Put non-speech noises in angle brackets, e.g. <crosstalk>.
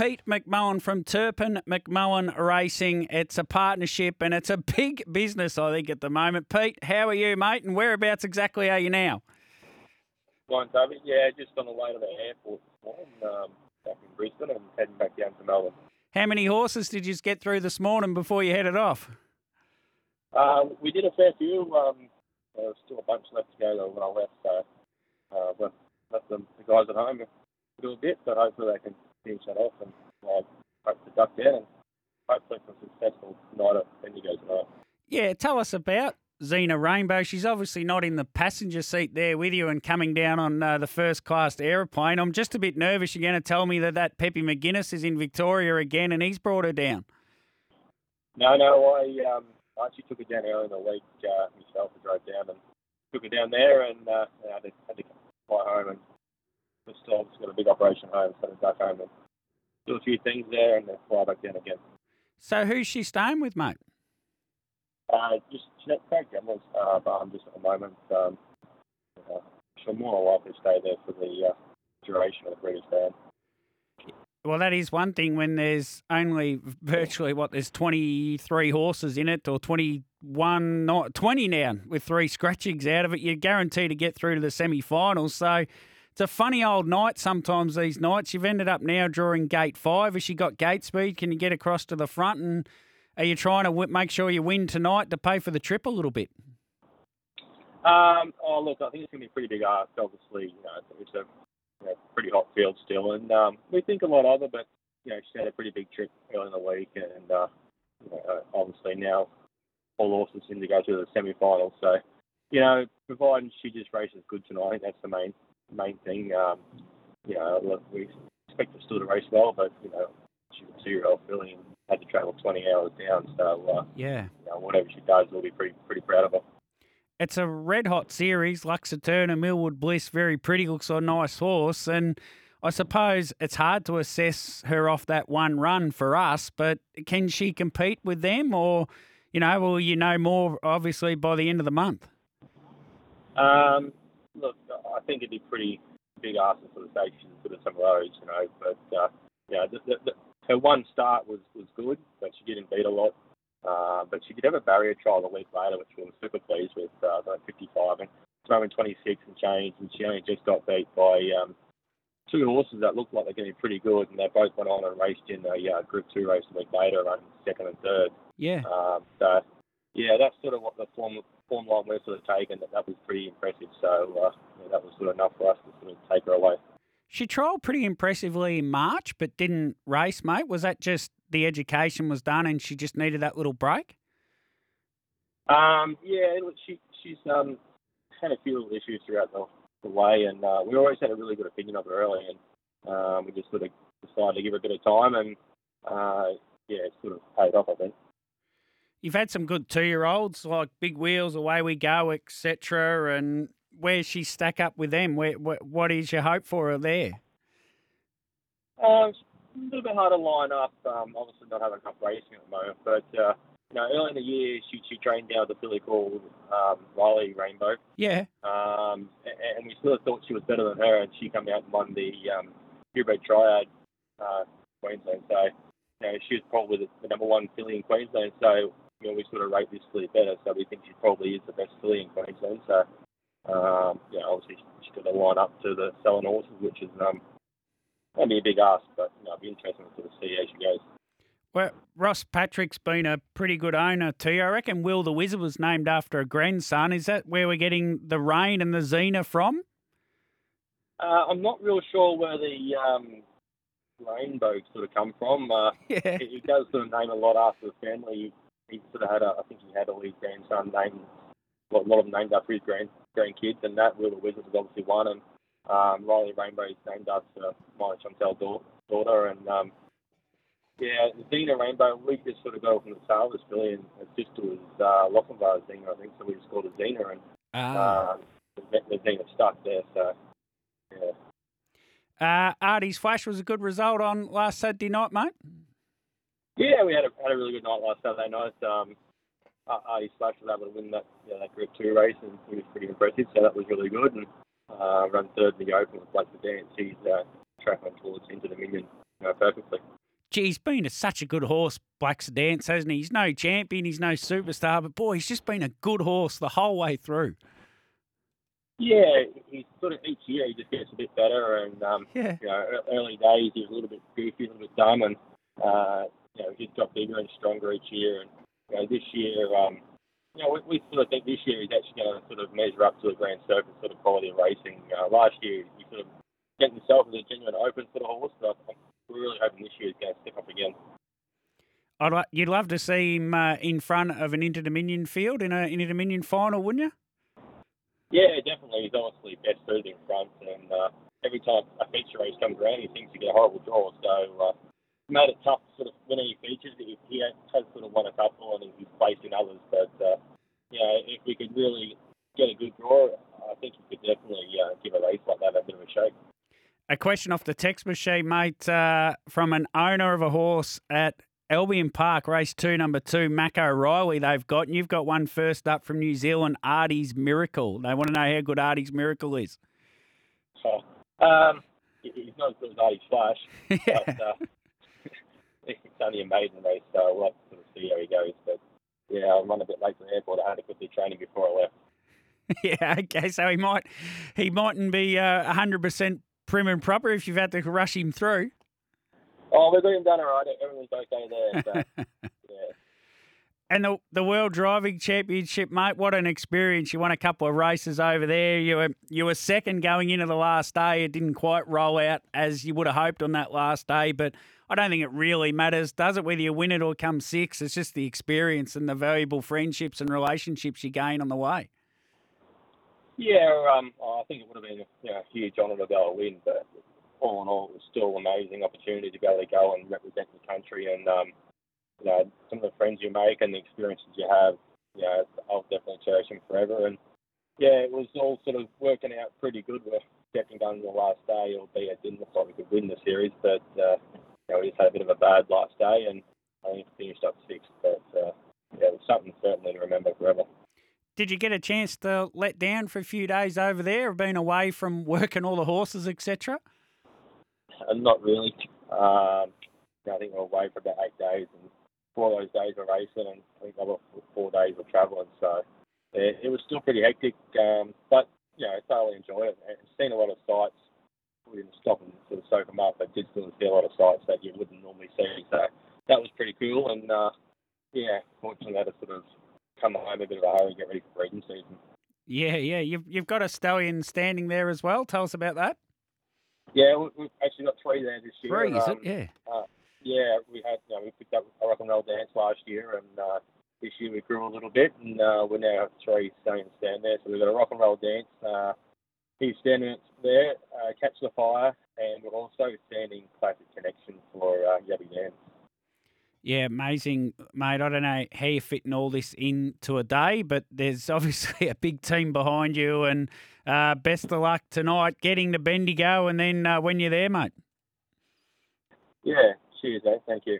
Pete McMullen from Turpin McMullen Racing. It's a partnership and it's a big business, I think, at the moment. Pete, how are you, mate? And whereabouts exactly are you now? Fine, David. Yeah, just on the way to the airport this morning, um, back in Brisbane and heading back down to Melbourne. How many horses did you get through this morning before you headed off? Uh, we did a fair few. Um, there was still a bunch left to go when I left, so uh, left, left them, the guys at home do a bit, but hopefully they can finish that off and uh, hope to duck down and hopefully some successful night at Bendigo tonight. Yeah, tell us about Xena Rainbow. She's obviously not in the passenger seat there with you and coming down on uh, the first class aeroplane. I'm just a bit nervous. You're going to tell me that that Pepe McGuinness is in Victoria again and he's brought her down. No, no, I um, I actually took her down early in the week uh, myself. I drove down and took her down there and uh, I had to, had to fly home and uh, just got a big operation home, so I had home and do a few things there and then fly back down again. So who's she staying with, mate? Uh, just Jeanette Craig Gamblers, uh, but I'm just at the moment. Um, uh, she'll more likely stay there for the uh, duration of the British band. Well, that is one thing when there's only virtually what there's 23 horses in it, or 21, not 20 now, with three scratchings out of it. You're guaranteed to get through to the semi-finals. So it's a funny old night. Sometimes these nights you've ended up now drawing gate five. Has she got gate speed? Can you get across to the front? And are you trying to w- make sure you win tonight to pay for the trip a little bit? Um, oh, look, I think it's going to be a pretty big ask. Obviously, you know, it's a you know, pretty hot field still, and um, we think a lot of her. But you know, she had a pretty big trip early in the week, and uh, you know, uh, obviously now all horses seem to go through the semi-finals. So, you know, providing she just races good tonight, that's the main main thing. Um, you know, look, we expect her still to race well, but you know, she's a two-year-old filly and had to travel 20 hours down. So, uh, Yeah. you know, whatever she does, we'll be pretty pretty proud of her. It's a red hot series. Luxa Turner, Millwood Bliss, very pretty, looks like a nice horse. And I suppose it's hard to assess her off that one run for us, but can she compete with them or, you know, will you know more obviously by the end of the month? Um, look, I think it'd be pretty big ask to sort of say she's as good as some of those, you know. But uh, you know, the, the, the, her one start was was good, but she didn't beat a lot. Uh, but she did have a barrier trial a week later, which we were super pleased with. Uh, about 55 and throwing 26 and change, and she only just got beat by um, two horses that looked like they're going to be pretty good, and they both went on and raced in a uh, Group Two race a week later, running second and third. Yeah. Um, so, yeah, that's sort of what the form form line we're sort of taken. That that was pretty impressive. So uh, yeah, that was sort of enough for us to sort of take her away. She trialled pretty impressively in March, but didn't race, mate. Was that just the education was done and she just needed that little break? Um, yeah, look, she she's um, had a few little issues throughout the, the way, and uh, we always had a really good opinion of her early, and um, we just sort of decided to give her a bit of time, and uh, yeah, it sort of paid off, I think. You've had some good two-year-olds like Big Wheels, Away We Go, etc. And where she stack up with them? Where, what, what is your hope for her there? Um, it's a little bit hard to line up. Um, obviously, not having enough racing at the moment, but uh, you know, early in the year, she she trained down with a filly called um, Riley Rainbow, Yeah, um, a- and we sort of thought she was better than her, and she come out and won the um, triad uh, Queensland. So, you know, she was probably the, the number one filly in Queensland. So, you know, we sort of rate this filly better. So we think she probably is the best filly in Queensland. So, um, know, obviously she's going to line up to the selling horses, which is um, going to be a big ask, but you know, it'll be interesting to sort of see how she goes. well, Ross Patrick's been a pretty good owner too. I reckon Will the Wizard was named after a grandson. Is that where we're getting the rain and the Xena from? Uh, I'm not real sure where the um, rainbow sort of come from. Uh, <laughs> Yeah, he, he does sort of name a lot after the family. He, sort of had a, I think he had all his grandson named, a lot, a lot of them named after his grand grandkids, and that Will the Wizard was obviously one. And um, Riley Rainbow is named after my Chantel daughter, and um, yeah, Xena Rainbow. We just sort of go from the sale this filly, and her sister was uh, Lochinvar Xena, I think, so we just called her Xena, and Ah. um, the, Xena stuck there. So yeah. Uh, Artie's Flash was a good result on last Saturday night, mate. Yeah, we had a had a really good night last Saturday night. Um, Ar- Artie's Flash was able to win that you know, that Group Two race, and he was pretty impressive. So that was really good. And uh, run third in the Open with Blake the Dance. He's uh, tracking towards into the million you know, perfectly. Gee, he's been a, such a good horse, Black Dance, hasn't he? He's no champion, he's no superstar, but boy, he's just been a good horse the whole way through. Yeah, he's sort of each year he just gets a bit better, and um, Yeah. you know, early days he was a little bit goofy, a little bit dumb, and uh, you know, he's got bigger and stronger each year. And you know, this year, um, you know, we, we sort of think this year he's actually going to sort of measure up to a Grand Circuit sort of quality of racing. Uh, last year he sort of getting himself as a genuine open sort of horse, but I'm really hoping this year he's going to step up again. I'd like, you'd love to see him uh, in front of an Inter Dominion field in a Inter Dominion final, wouldn't you? Yeah, definitely. He's obviously best suited in front, and uh, every time a feature race comes around, he seems to get a horrible draw. So uh, made it tough to sort of win any features. He, he has sort of won a couple, and he's placed in others. But uh, you know, if we could really get a good draw, I think he could definitely uh, give a race like that a bit of a shake. A question off the text machine, mate, uh, from an owner of a horse at Albion Park, race two, number two, Mac O'Reilly. They've got, and you've got one first up from New Zealand, Artie's Miracle. They want to know how good Artie's Miracle is. So, um, he's not as good as Artie Flash, yeah. <laughs> but uh, it's only a maiden race, so we'll have to sort of see how he goes. But yeah, I run a bit late to the airport. I had to quickly training before I left. <laughs> yeah, okay. So he might, he mightn't be uh, 100% prim and proper if you've had to rush him through. Oh, we've got him done all right. Everything's okay there. So. <laughs> And the the World Driving Championship, mate, what an experience! You won a couple of races over there. You were you were second going into the last day. It didn't quite roll out as you would have hoped on that last day, but I don't think it really matters, does it? Whether you win it or come sixth? it's just the experience and the valuable friendships and relationships you gain on the way. Yeah, um, I think it would have been you know, a huge honour to be able to win, but all in all, it was still an amazing opportunity to be able to go and represent the country and um, you know some of the friends you make and the experiences you have. You know, I'll definitely cherish them forever. And yeah, it was all sort of working out pretty good. We're getting done on the last day, albeit it didn't look like we could win the series, but uh, you know, we just had a bit of a bad last day, and I think finished up sixth. But uh, yeah, it was something certainly to remember forever. Did you get a chance to let down for a few days over there, being away from <laughs> working all the horses, etc.? And not really. Um, I think we were away for about eight days, and four of those days were racing, and I think the other four days were travelling. So it, it was still pretty hectic, um, but you know, I thoroughly enjoyed it. And seen a lot of sights. We didn't stop and sort of soak them up, but did still see a lot of sights that you wouldn't normally see. So that was pretty cool, and uh, yeah, fortunately, had to sort of come home a bit of a hurry and get ready for breeding season. Yeah, yeah. You've you've got a stallion standing there as well. Tell us about that. Yeah, we, we've actually got three there this year. Three, is Um, it? Yeah. Yeah, we had you know we picked up a rock and roll dance last year, and uh, this year we grew a little bit, and uh, we now have three staying stand there. So we've got a rock and roll dance. Uh, he's standing there, uh, catch the fire, and we're also standing classic connection for uh, Yabby Dance. Yeah, amazing, mate. I don't know how you're fitting all this into a day, but there's <laughs> obviously a big team behind you, and uh, best of luck tonight getting to Bendigo, and then uh, when you're there, mate. Yeah, mate. Thank you.